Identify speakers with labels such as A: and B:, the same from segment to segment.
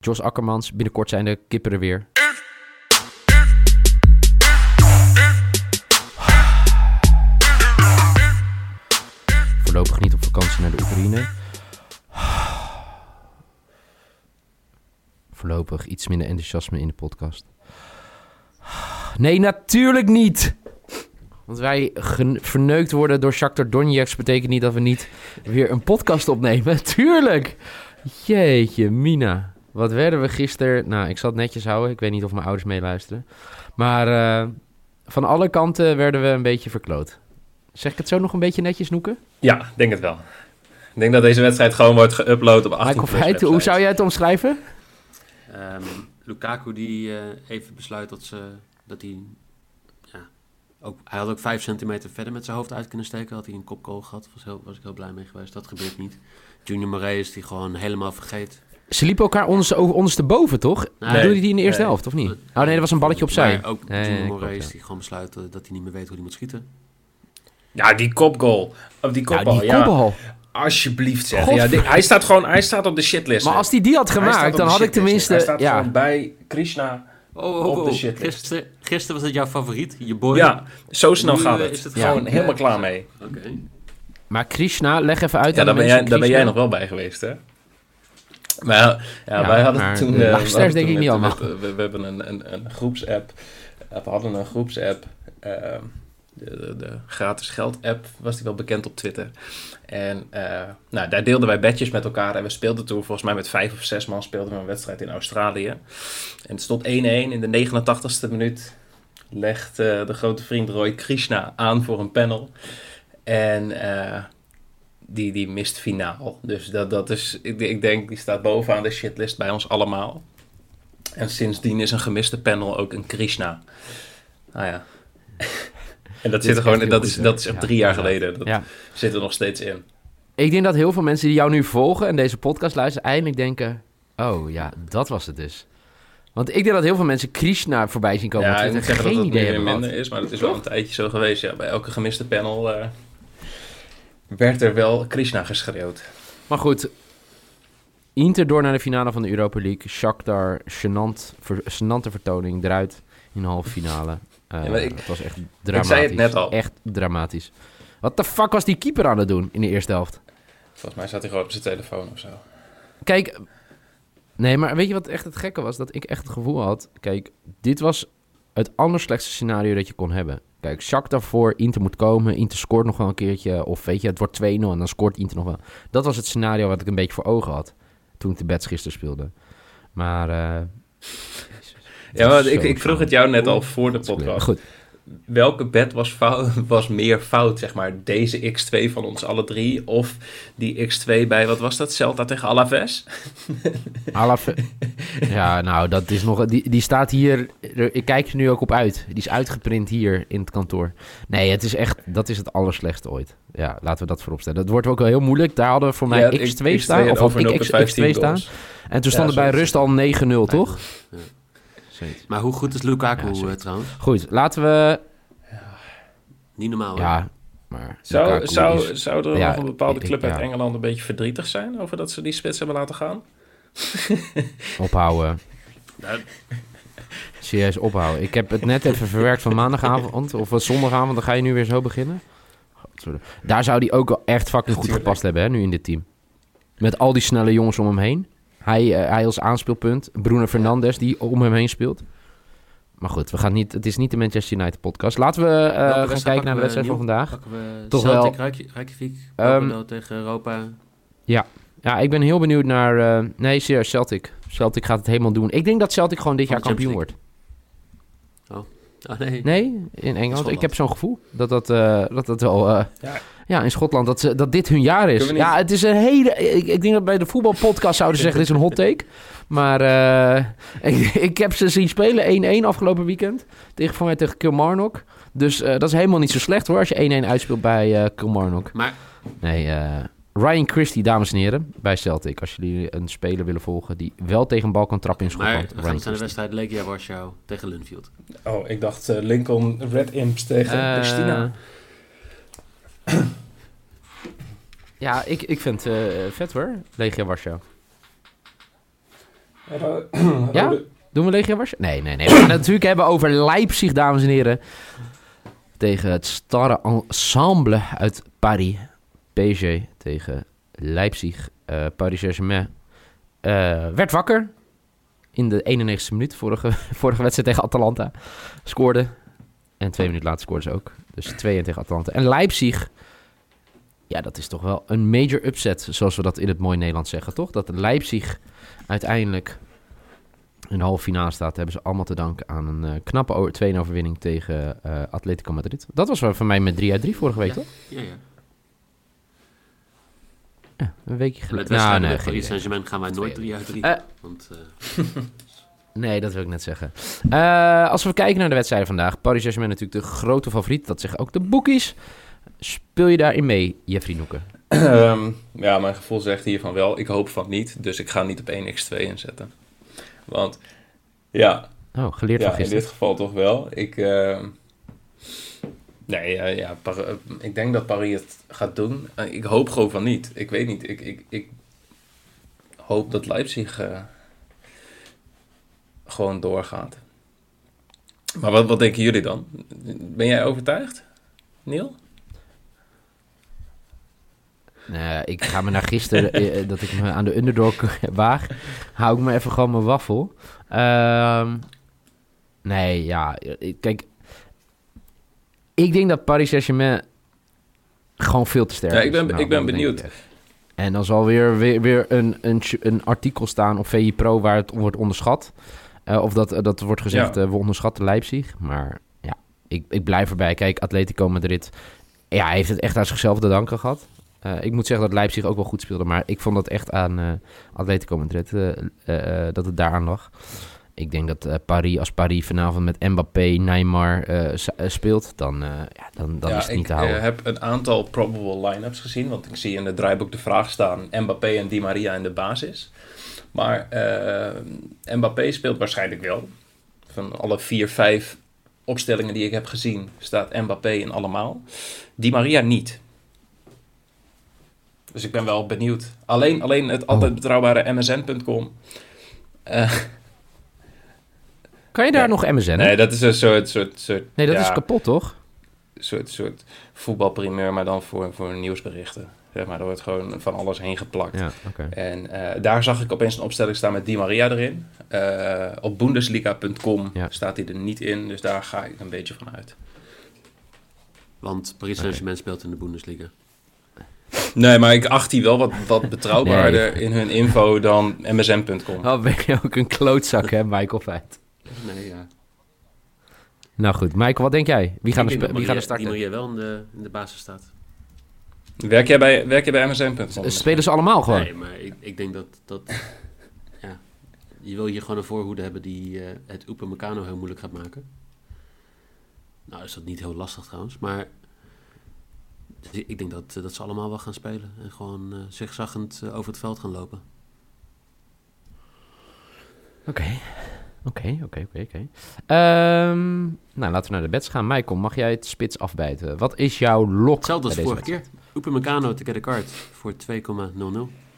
A: Jos Akkermans, binnenkort zijn de kippen er weer. Voorlopig niet op vakantie naar de Oekraïne. Voorlopig iets minder enthousiasme in de podcast. Nee, natuurlijk niet! Want wij verneukt worden door Shakhtar Donetsk betekent niet dat we niet weer een podcast opnemen. Tuurlijk! Jeetje, Mina. Wat werden we gisteren... Nou, ik zal het netjes houden. Ik weet niet of mijn ouders meeluisteren. Maar eh, van alle kanten werden we een beetje verkloot. Zeg ik het zo nog een beetje netjes, Noeken?
B: Ja, ik denk het wel. Ik denk dat deze wedstrijd gewoon wordt geüpload op 18
A: Michael hoe zou jij het omschrijven?
C: Ehm, Lukaku die eh, even besluit dat, ze, dat hij... Ja, ook, hij had ook vijf centimeter verder met zijn hoofd uit kunnen steken. Had hij een kopgoal gehad. Was, heel, was ik heel blij mee geweest. Dat gebeurt niet. Junior Moraes die gewoon helemaal vergeet.
A: Ze liepen elkaar onderste, ondersteboven, toch?
C: Nee.
A: Doe je die in de eerste
B: Nee.
A: helft, of niet? Oh nee, dat was een balletje opzij.
C: Maar ook
A: Nee,
C: Moraes
A: ja.
C: die gewoon besluit dat hij niet meer weet hoe hij moet schieten.
B: Ja, die kopgoal. Of die
A: Ja,
B: kopbal,
A: die
B: ja.
A: kopbal.
B: Alsjeblieft zeg. Ja, die- hij, staat gewoon, hij staat op de shitlist.
A: Maar als hij die had
B: Hij staat
A: gemaakt, dan had ik tenminste...
B: Hij staat
A: Ja,
B: gewoon bij Krishna.
C: Oh, oh,
B: Op
C: oh,
B: de
C: oh.
B: shitlist.
C: Gisteren, gisteren was het jouw favoriet, je boy.
B: Ja, zo snel
C: Nu,
B: gaat
C: eh,
B: het.
C: is het
A: Ja.
B: Gewoon helemaal klaar mee.
C: Oké.
A: maar Krishna, leg even uit
B: Ja,
A: aan de
B: daar ben,
A: mensen
B: jij, daar ben jij nog wel bij geweest, hè? Maar ja, wij hadden
A: maar
B: toen...
A: de
B: eh,
A: denk ik niet allemaal.
B: met, we, we hebben een, een, een groepsapp. We hadden een groepsapp. eh, de, de, de gratis geld-app was die wel bekend op Twitter. En eh, nou, daar deelden wij bedjes met elkaar. En we speelden toen volgens mij met vijf of zes man speelden we een wedstrijd in Australië. En het stond 1-1. In de 89ste minuut legt eh, de grote vriend Roy Krishna aan voor een panel. En die, die mist finaal. Dus dat, dat is, ik, ik denk, die staat bovenaan de shitlist bij ons allemaal. En sindsdien is een gemiste panel ook een Krishna. Nou ja. en dat zit er gewoon, dat is, dat is echt
A: Ja,
B: drie jaar geleden. Dat
A: Ja.
B: zit er nog steeds in.
A: Ik denk dat heel veel mensen die jou nu volgen en deze podcast luisteren, eindelijk denken: Oh ja, dat was het dus. Want ik denk dat heel veel mensen Krishna voorbij zien komen.
B: ja, ik
A: Twitter,
B: moet zeggen
A: geen
B: dat het nu minder
A: wat.
B: is, maar het is wel een tijdje zo geweest. Ja, bij elke gemiste panel eh, werd er wel Krishna geschreeuwd.
A: Maar goed, Inter door naar de finale van de Europa League. Shakhtar, gênant, ver, gênante vertoning, eruit in de halve finale. Eh,
B: Ja, maar ik-
A: het was echt dramatisch.
B: zei het net al.
A: Echt dramatisch. Wat de fuck was die keeper aan het doen in de eerste helft?
B: Volgens mij zat hij gewoon op zijn telefoon of zo.
A: Kijk, nee, maar weet je wat echt het gekke was? Dat ik echt het gevoel had, kijk, dit was het allerslechtste scenario dat je kon hebben. Kijk, Shakhtar voor, Inter moet komen, Inter scoort nog wel een keertje, of weet je, het wordt 2-0 en dan scoort Inter nog wel. Dat was het scenario wat ik een beetje voor ogen had, toen ik de bets gisteren speelde. Maar, eh,
B: Ja, maar ik, ik vroeg het jou net al voor de podcast.
A: Goed,
B: Welke bet was, fout, was meer fout, zeg maar? Deze X2 van ons alle drie of die X2 bij, wat was dat, Celta tegen Alaves?
A: Alaf, ja, nou, dat is nog, die, die staat hier, ik kijk er nu ook op uit. Die is uitgeprint hier in het kantoor. Nee, het is echt, dat is het allerslechtste ooit. Ja, laten we dat voorop stellen. Dat wordt ook wel heel moeilijk. Daar hadden we voor mij
B: Ja,
A: X2
B: X2
A: staan, of had
B: over
A: ik
B: en
A: X,
B: over
A: X2
B: 15
A: staan. En toen
B: Ja,
A: stond er bij rust al 9-0, toch?
C: Ja.
A: Zoiets.
C: Maar hoe goed is Lukaku
A: Ja,
C: eh, trouwens?
A: Goed, laten we,
C: Niet normaal. hè?
A: ja, maar...
B: Zou, zou,
A: is-
B: zou er
A: Ja,
B: nog een bepaalde
A: ik-
B: club uit
A: ja.
B: Engeland een beetje verdrietig zijn over dat ze die spits hebben laten gaan?
A: ophouden. Serieus ophouden. Ik heb het net even verwerkt van maandagavond of van zondagavond. Dan ga je nu weer zo beginnen. Daar zou hij ook wel echt fucking goed gepast hebben, hè, nu in dit team. Met al die snelle jongens om hem heen. Hij, eh, hij als aanspeelpunt. Bruno Fernandes die om hem heen speelt. Maar goed, we gaan niet, het is niet de Manchester United podcast. Laten we eh, gaan kijken naar de wedstrijd
C: we
A: van vandaag.
C: We
A: Toch
C: Celtic,
A: wel-
C: Reykj- Reykjavik,
A: Ehm,
C: tegen Europa.
A: Ja, ik ben heel benieuwd naar... eh, nee, serieus, Celtic. Celtic gaat het helemaal doen. Ik denk dat Celtic gewoon dit
C: Van
A: jaar kampioen wordt.
C: Oh nee.
A: Nee, in Engeland. Ik heb zo'n gevoel dat dat, eh, dat, dat wel... eh,
B: Ja.
A: Ja. in Schotland, dat, ze, dat dit hun jaar is.
B: We
A: Ja, het is een hele... Ik, ik denk dat bij de voetbalpodcast zouden ze zeggen, dit is een hot take. Maar eh, ik, ik heb ze zien spelen 1-1 afgelopen weekend. Tegen, voor mij tegen Kilmarnock. Dus eh, dat is helemaal niet zo slecht hoor, als je 1-1 uitspeelt bij eh Kilmarnock.
C: Maar
A: Nee, eh, Ryan Christie, dames en heren, bij Celtic. Als jullie een speler willen volgen die wel tegen een bal kan trappen in
C: Maar
A: Schotland.
C: we
A: Ryan
C: gaan naar de wedstrijd Legia Warschau tegen Linfield.
B: Oh, ik dacht eh, Lincoln Red Imps tegen Christina.
A: ja, ik, ik vind het eh, vet hoor, Legia Warschau. Ja? Doen we Legia Warschau? Nee, nee, nee. We gaan het natuurlijk hebben over Leipzig, dames en heren. Tegen het starre ensemble uit Paris. PSG tegen Leipzig. Eh, Paris Saint-Germain eh, werd wakker. In de 91ste minuut. Vorige, vorige wedstrijd tegen Atalanta. Scoorde. En twee minuten later scoorde ze ook. Dus 2 tegen Atalanta. En Leipzig... Ja, dat is toch wel een major upset. Zoals we dat in het mooi Nederlands zeggen, toch? Dat Leipzig uiteindelijk in de halve finale staat, hebben ze allemaal te danken aan een eh, knappe o- 2 overwinning tegen eh, Atletico Madrid. Dat was wel van mij met 3 uit 3 vorige week,
C: Ja.
A: toch?
C: Ja, ja.
A: Ja, een weekje
C: En
A: geleden.
C: met
A: Nou,
C: met
A: geen
C: Paris
A: idee.
C: Saint-Germain gaan wij nooit
A: Twee.
C: 3 uit 3.
A: Eh.
C: want
A: Nee, dat wil ik net zeggen. Eh, als we kijken naar de wedstrijden vandaag. Paris Saint-Germain natuurlijk de grote favoriet. Dat zeggen ook de boekies. Speel je daarin mee, Jeffrey Noeken?
B: Ehm, ja, mijn gevoel zegt hiervan wel. Ik hoop van niet. Dus ik ga niet op 1x2 inzetten. Want ja,
A: Oh, geleerd
B: ja
A: van
B: in dit geval toch wel. Ik, ehm, nee, ja, ja, Par- eh, ik denk dat Paris het gaat doen. Eh, ik hoop gewoon van niet. Ik weet niet. Ik, ik, ik hoop dat Leipzig eh, gewoon doorgaat. Maar wat, wat denken jullie dan? Ben jij overtuigd, Neil?
A: Nee, ik ga me naar gisteren, eh, dat ik me aan de underdog waag, hou ik me even gewoon mijn waffel. Ehm, nee, ja, eh, kijk, ik denk dat Paris Saint-Germain gewoon veel te sterk
B: Ja, ik ben-
A: is. Nou,
B: ik ben benieuwd.
A: En dan zal weer, weer, weer een, een, een artikel staan op VI Pro waar het wordt onderschat. Eh, of dat, dat wordt gezegd,
B: Ja.
A: eh, we onderschatten Leipzig. Maar ja, ik, ik blijf erbij. Kijk, Atletico Madrid ja, hij heeft het echt aan zichzelf te danken gehad. Eh, ik moet zeggen dat Leipzig ook wel goed speelde. Maar ik vond dat echt aan eh, Atletico Madrid eh, eh, eh, dat het daaraan lag. Ik denk dat eh, Paris, als Paris vanavond met Mbappé, Neymar eh, eh, speelt, dan, eh, ja, dan, dan
B: ja,
A: is het niet
B: ik
A: te houden.
B: eh, heb een aantal probable line-ups gezien. Want ik zie in het draaiboek de vraag staan: Mbappé en Di Maria in de basis. Maar eh, Mbappé speelt waarschijnlijk wel. Van alle vier, vijf opstellingen die ik heb gezien, staat Mbappé in allemaal. Di Maria niet. Dus ik ben wel benieuwd. Alleen, alleen het altijd
A: Oh.
B: betrouwbare msn.com. Eh,
A: kan je daar
B: nee.
A: nog MSN?
B: nee, dat is een soort. soort, soort
A: nee, dat
B: ja,
A: is kapot, toch?
B: soort, soort voetbalprimeur, maar dan voor, voor nieuwsberichten. Zeg maar, er wordt gewoon van alles heen geplakt.
A: Ja, oké.
B: En eh, daar zag ik opeens een opstelling staan met Di Maria erin. Eh, op Bundesliga.com
A: Ja.
B: staat hij er niet in, dus daar ga ik een beetje van uit.
C: Want Paris Saint-Germain speelt in de Bundesliga.
B: Nee, maar ik acht die wel wat, wat betrouwbaarder in hun info dan msn.com.
A: Oh, ben je ook een klootzak, hè, Michael Feit?
C: Nee, ja.
A: Nou goed, Michael, wat denk jij? Wie gaan er, wie gaan er
C: Maria- Die
A: starten?
C: Maria wel in de, in de basis staat.
B: Werk jij bij, werk jij bij msn.com?
A: Spelen ze allemaal gewoon?
C: Nee, maar ik, ik denk dat... dat ja, je wil hier gewoon een voorhoede hebben die eh, het Upamecano heel moeilijk gaat maken. Nou is dat niet heel lastig trouwens, maar... dus Ik denk dat, eh, dat ze allemaal wel gaan spelen. En gewoon eh zigzaggend over het veld gaan lopen.
A: Oké. Oké, oké, oké, oké. Ehm, Nou, laten we naar de bets gaan. Michael, mag jij het spits afbijten? Wat is jouw lok
C: Hetzelfde als vorige keer. Upamecano te get a card voor 2,00.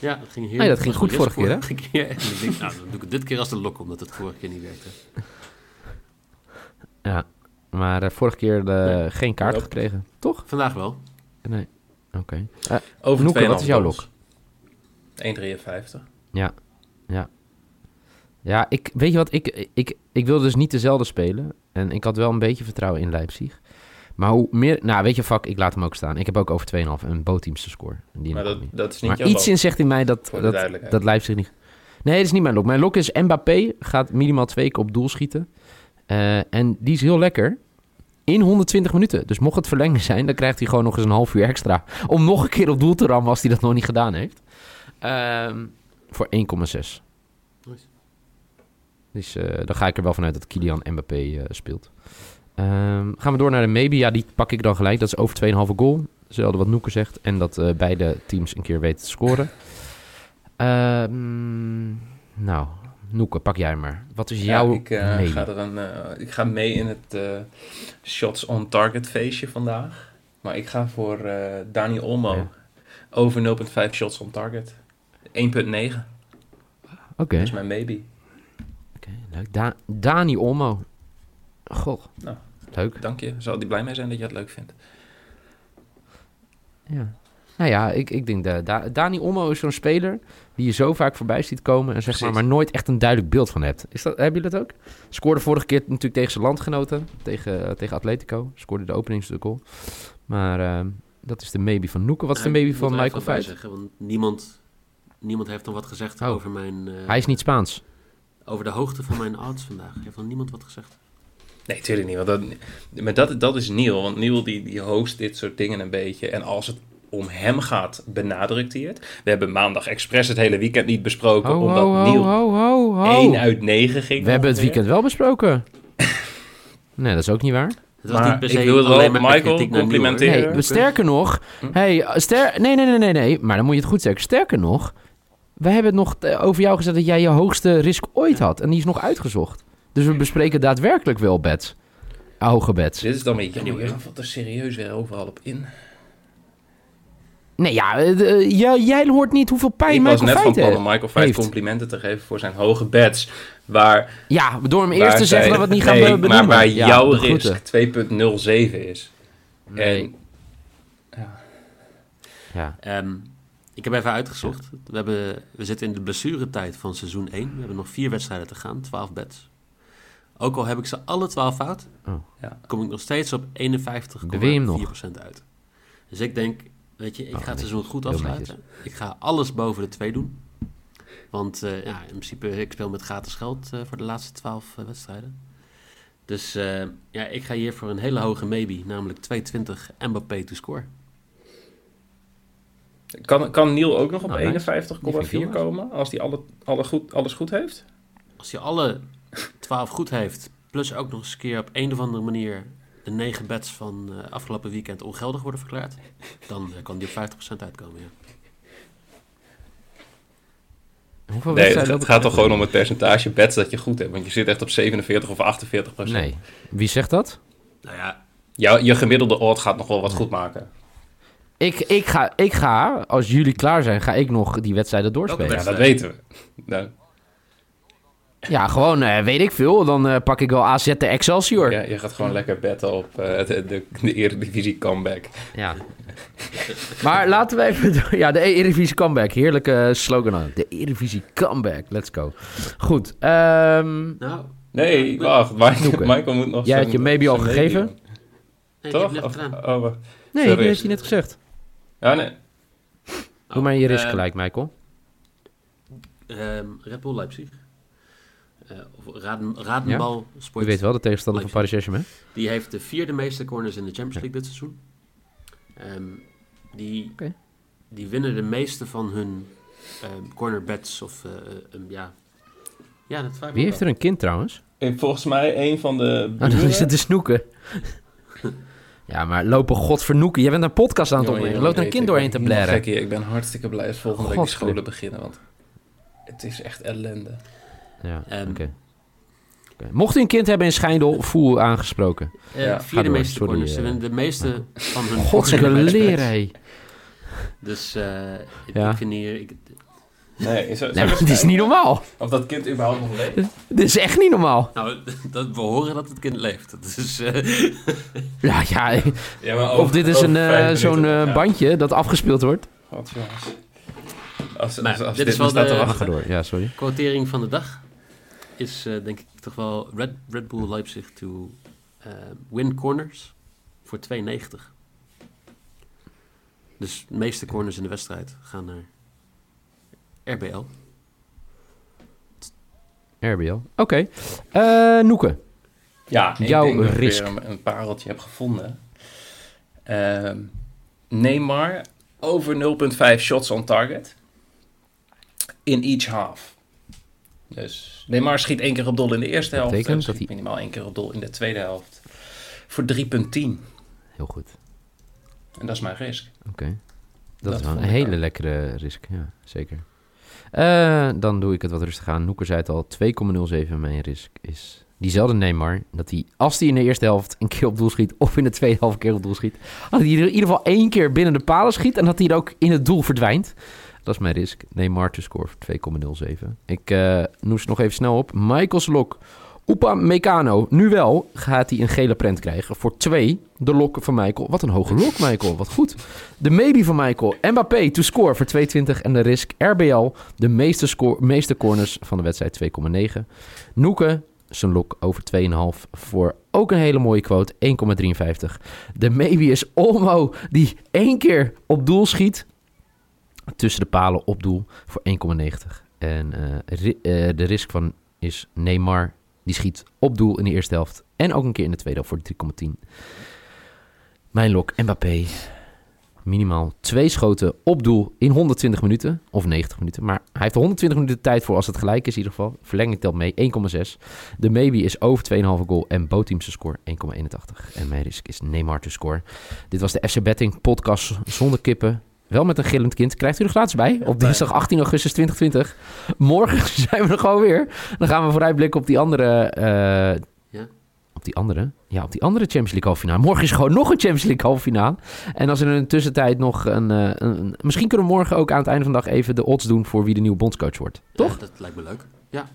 C: Ja, dat ging heel
A: Nee, dat ging goed vorige keer, hè?
C: keer. En ik denk, nou, dan doe ik het dit keer als de lok, omdat het vorige keer niet werkte.
A: Ja, maar eh, vorige keer de,
C: Nee.
A: geen kaart gekregen. Toch?
C: Vandaag wel.
A: Nee. Oké. Eh,
B: Over
A: Noeke,
B: 2,5
A: wat is jouw lok?
B: 1,53.
A: Ja, ja. Ja, ik, weet je wat, ik, ik, ik wilde dus niet dezelfde spelen. En ik had wel een beetje vertrouwen in Leipzig. Maar hoe meer, nou weet je, fuck, ik laat hem ook staan. Ik heb ook over 2,5 een bootteams te scoren. En die
B: Maar dat, dat is niet
A: maar
B: jouw
A: iets in zegt in mij dat, dat, dat Leipzig niet... Nee, dat is niet mijn lok. Mijn lok is Mbappé gaat minimaal twee keer op doel schieten. Eh, en die is heel lekker. In 120 minuten. Dus mocht het verlengen zijn, dan krijgt hij gewoon nog eens een half uur extra. Om nog een keer op doel te rammen als hij dat nog niet gedaan heeft. Ehm, voor 1,6.
C: Nice.
A: Dus eh, dan ga ik er wel vanuit dat Kylian Mbappé eh, speelt. Ehm, gaan we door naar de maybe. Ja, die pak ik dan gelijk. Dat is over 2,5 goal. Hetzelfde wat Noeke zegt. En dat eh, beide teams een keer weten te scoren. Ehm, nou, Noeke, pak jij maar. Wat is jouw
B: Ja, ik, eh, ga er een, eh, ik ga mee in het shots on target feestje vandaag. Maar ik ga voor Dani Olmo.
A: Ja.
B: Over 0.5 shots on target. 1.9.
A: Oké,
B: Dat is mijn maybe.
A: oké, leuk. Da- Dani Olmo. Goh,
B: Nou.
A: leuk.
B: Dank je. Zal die blij mee zijn dat je het leuk vindt.
A: Ja. Nou ja, ik, ik denk dat da Dani Olmo is zo'n speler die je zo vaak voorbij ziet komen en zeg maar,
B: Precies.
A: maar nooit echt een duidelijk beeld van hebt. Is dat, hebben jullie dat ook? Scoorde vorige keer natuurlijk tegen zijn landgenoten, tegen, tegen Atletico. Scoorde de openingsgoal. Maar ehm, dat is de maybe van Noeke. Wat is de maybe van Michael Veit?
C: zeggen, want niemand, niemand heeft dan wat gezegd
A: Oh.
C: over mijn... eh,
A: Hij is niet Spaans.
C: Over de hoogte van mijn odds vandaag. Heeft dan niemand wat gezegd?
B: Nee, tuurlijk niet. Want dat, maar dat, dat is Neil. Want Neil die, die host dit soort dingen een beetje. En als het om hem gaat, benadrukt hij het. We hebben maandag expres het hele weekend niet besproken.
A: Ho,
B: omdat
A: ho, ho,
B: Neil
A: ho, ho, ho.
B: 1 uit 9 ging.
A: We hebben het weekend wel besproken. nee, dat is ook niet waar.
C: Het was
B: Maar
C: niet per
B: ik
C: se
B: wil wel
C: alleen maar
B: Michael complimenteren.
A: Nee,
B: Oké.
A: maar sterker nog...
B: Hm?
A: Hey, ster nee, nee, nee, nee, nee. Maar dan moet je het goed zeggen. Sterker nog... We hebben het nog eh, over jou gezegd dat jij je hoogste risk ooit had. En die is nog uitgezocht. Dus we bespreken daadwerkelijk wel bets. Hoge bets.
B: Dit is dan weer jammer.
C: Anyway.
B: Je valt er serieus weer overal op in.
A: Nee, ja, eh, de- jij, hoort niet hoeveel pijn
B: ik was
A: Michael
B: net van
A: Feit
B: plan om Michael Veit
A: heeft.
B: complimenten te geven voor zijn hoge bets. Waar,
A: Ja, door hem eerst te zeggen dat we het niet gaan
B: nee,
A: be- benoemen.
B: Maar waar
A: Ja,
B: jouw risk 2.07 is.
A: Nee.
B: En,
A: Ja.
C: Ehm, ik heb even uitgezocht. We, hebben, we zitten in de blessuretijd van seizoen 1. We hebben nog vier wedstrijden te gaan, 12 bets. Ook al heb ik ze alle 12 fout,
A: Oh.
B: Ja.
C: kom ik nog steeds op 51,4%
A: Beweer je hem nog?
C: uit. Dus ik denk, weet je, ik
A: Oh,
C: ga het
A: netjes.
C: seizoen goed afsluiten. Ik ga alles boven de 2 doen. Want eh, ja, in principe, ik speel met gratis geld eh, voor de laatste 12 eh, wedstrijden. Dus eh, ja, ik ga hier voor een hele hoge maybe, namelijk 220 Mbappé to score.
B: kan, kan Neil ook nog op
A: Nou, nice. Die vind ik
B: 51,4
A: heel nice.
B: komen? Als hij alle, alle goed, alles goed heeft?
C: Als hij alle 12 goed heeft, plus ook nog eens een keer op een of andere manier de 9 bets van eh, afgelopen weekend ongeldig worden verklaard, dan eh, kan die op 50% uitkomen. Ja.
A: Hoeveel
B: Nee, het,
A: wedstrijden
B: het gaat toch gewoon om het percentage bets dat je goed hebt. Want je zit echt op 47 of 48 procent.
A: Nee. Wie zegt dat?
C: Nou ja,
B: Jouw, je gemiddelde odd gaat nog wel wat goed maken.
A: Ik, ik, ga, ik ga, als jullie klaar zijn, ga ik nog die wedstrijden doorspelen.
B: Ja, dat weten we. Nou,
A: Ja, gewoon, eh, weet ik veel. Dan eh, pak ik wel AZ de Excelsior. Ja.
B: ja, je gaat gewoon lekker betten op eh, de, de, de Eredivisie comeback.
A: maar laten we even... door- Ja, de Eredivisie comeback. Heerlijke slogan. aan. De Eredivisie comeback. Let's go. Goed. ehm,
C: nou,
B: Nee, wacht. Michael, moet nog
A: Jij had je maybe al gegeven?
C: nee, ik heb
B: Toch? Of,
C: gedaan.
B: oh, wacht.
A: nee,
B: Sorry.
A: dat heeft hij net gezegd.
B: Ja, nee.
A: Doe maar je risk
C: eh,
A: gelijk, Michael.
C: ehm, Red Bull Leipzig. Eh, of Raden, Radenbal
A: Je
C: Sport.
A: weet wel, de tegenstander van Paris Saint-Germain.
C: Die heeft de vierde meeste corners in de Champions League dit seizoen. Ehm, die, die winnen de meeste van hun ehm, corner bets. Of, eh, eh, ja. ja, dat
A: Wie heeft er een kind trouwens?
B: Eh, Volgens mij een van de
A: Oh, dan is het de snoeken. ja, maar lopen godvernoeken. Jij bent een podcast aan het opnemen. Loopt er een kind doorheen te blaren.
B: Ik ben hartstikke blij als volgende week scholen beginnen. Want het is echt ellende.
A: Ja,
C: Ehm,
A: oké. Oké. Mocht u een kind hebben in Schijndel, voel aangesproken.
C: Eh,
B: Ja,
C: vierde
A: door,
C: meeste
A: sorry,
C: corners.
A: eh.
C: Ze winnen de meeste van hun
A: Godske
C: corner bets.
A: leren, hé.
C: Dus eh, ik,
A: Ja.
C: ik vind hier... Ik,
B: Nee, is,
A: Nee, het is niet normaal.
B: Of dat kind überhaupt nog leeft.
A: Dit is echt niet normaal.
C: nou, dat, we horen dat het kind leeft. Dat is... eh,
A: Ja, ja.
B: Ja, maar
A: Of
B: over-
A: dit is een, eh, zo'n eh,
B: Ja.
A: bandje dat afgespeeld wordt.
B: Als,
C: Maar
B: als, als
C: dit
B: dit,
C: is wel de-
B: te
A: Ga
B: wachten.
A: door. Ja, sorry.
C: quotering van de dag is eh, denk ik toch wel Red, Red Bull Leipzig to eh, win corners voor 2,90. Dus de meeste corners in de wedstrijd gaan naar RBL.
A: RBL. Oké. Eh, Noeke.
B: Ja, ik
A: Jouw
B: denk dat ik
A: risk.
B: weer een, een pareltje heb gevonden. Ehm Neymar over 0.5 shots on target. In each half. Dus Neymar schiet één keer op doel in de eerste
A: Dat
B: helft.
A: betekent
B: en
A: dat
B: schiet
A: hij-
B: minimaal één keer op doel in de tweede helft. Voor 3,10.
A: Heel goed.
B: En dat is mijn risk.
A: Oké. Dat,
B: Dat
A: is wel een hele lekkere risk, ja, zeker. Eh, dan doe ik het wat rustig aan. Noeker zei het al, 2,07 mijn risk is diezelfde Neymar. Dat hij, als hij in de eerste helft een keer op doel schiet... of in de tweede helft een keer op doel schiet... dat hij er in ieder geval één keer binnen de palen schiet... en dat hij er ook in het doel verdwijnt. Dat is mijn risk. Neymar te score voor 2,07. Ik eh noem nog even snel op. Michael Slok. Oepa Meccano. Nu wel gaat hij een gele prent krijgen. Voor 2. De lok van Michael. Wat een hoge lok, Michael. Wat goed. De maybe van Michael. Mbappé to score voor 2,20. En de risk RBL. De meeste, score, meeste corners van de wedstrijd 2,9. Noeke. Zijn lok over 2,5 voor ook een hele mooie quote. 1,53. De maybe is Olmo die één keer op doel schiet. Tussen de palen op doel voor 1,90. En eh, eh, de risk van is Neymar. Die schiet op doel in de eerste helft. En ook een keer in de tweede helft voor 3,10. Mijn lok Mbappé. Minimaal twee schoten op doel in 120 minuten. Of 90 minuten. Maar hij heeft er 120 minuten tijd voor als het gelijk is in ieder geval. Verlenging telt mee 1,6. De maybe is over 2,5 goal. En Boteamse score 1,81. En mijn risk is Neymar te score. Dit was de FC Betting podcast zonder kippen. Wel met een gillend kind. Krijgt u er gratis bij. Op dinsdag 18 augustus 2020. Morgen zijn we er gewoon weer. Dan gaan we vooruitblikken op die andere... eh,
C: Ja.
A: Op die andere? Ja, op die andere Champions League halve finale. Morgen is gewoon nog een Champions League halve finale. En als er in de tussentijd nog een, eh, een, een- Misschien kunnen we morgen ook aan het einde van de dag even de odds doen... voor wie de nieuwe bondscoach wordt. Toch?
C: Ja, dat lijkt me leuk. Ja.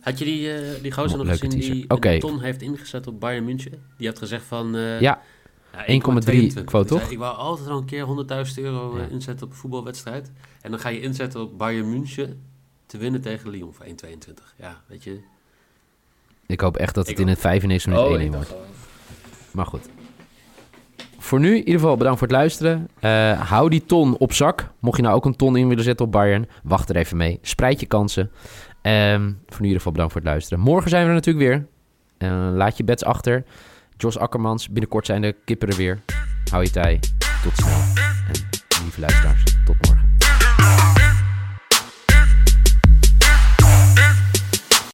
C: Had je die, eh die gozer nog gezien die een ton heeft ingezet op Bayern München? Die heeft gezegd van...
A: Ja,
C: ja,
A: 1,3
C: 1,22.
A: quote, toch?
C: Ik wou altijd al een keer 100.000 euro eh,
A: Ja.
C: inzetten op een voetbalwedstrijd. En dan ga je inzetten op Bayern München te winnen tegen Lyon voor 1,22. Ja, weet je.
A: ik hoop echt dat het
C: Ik
A: in het 95 minuut 1
B: ik
A: wordt.
B: dacht al.
A: Maar goed. Voor nu in ieder geval bedankt voor het luisteren. Eh, hou die ton op zak. Mocht je nou ook een ton in willen zetten op Bayern, wacht er even mee. Spreid je kansen. Ehm, voor nu in ieder geval bedankt voor het luisteren. Morgen zijn we er natuurlijk weer. Eh, laat je bets achter. Jos Akkermans, binnenkort zijn de kippen er weer. Hou je tij. Tot snel. En lieve luisteraars, tot morgen.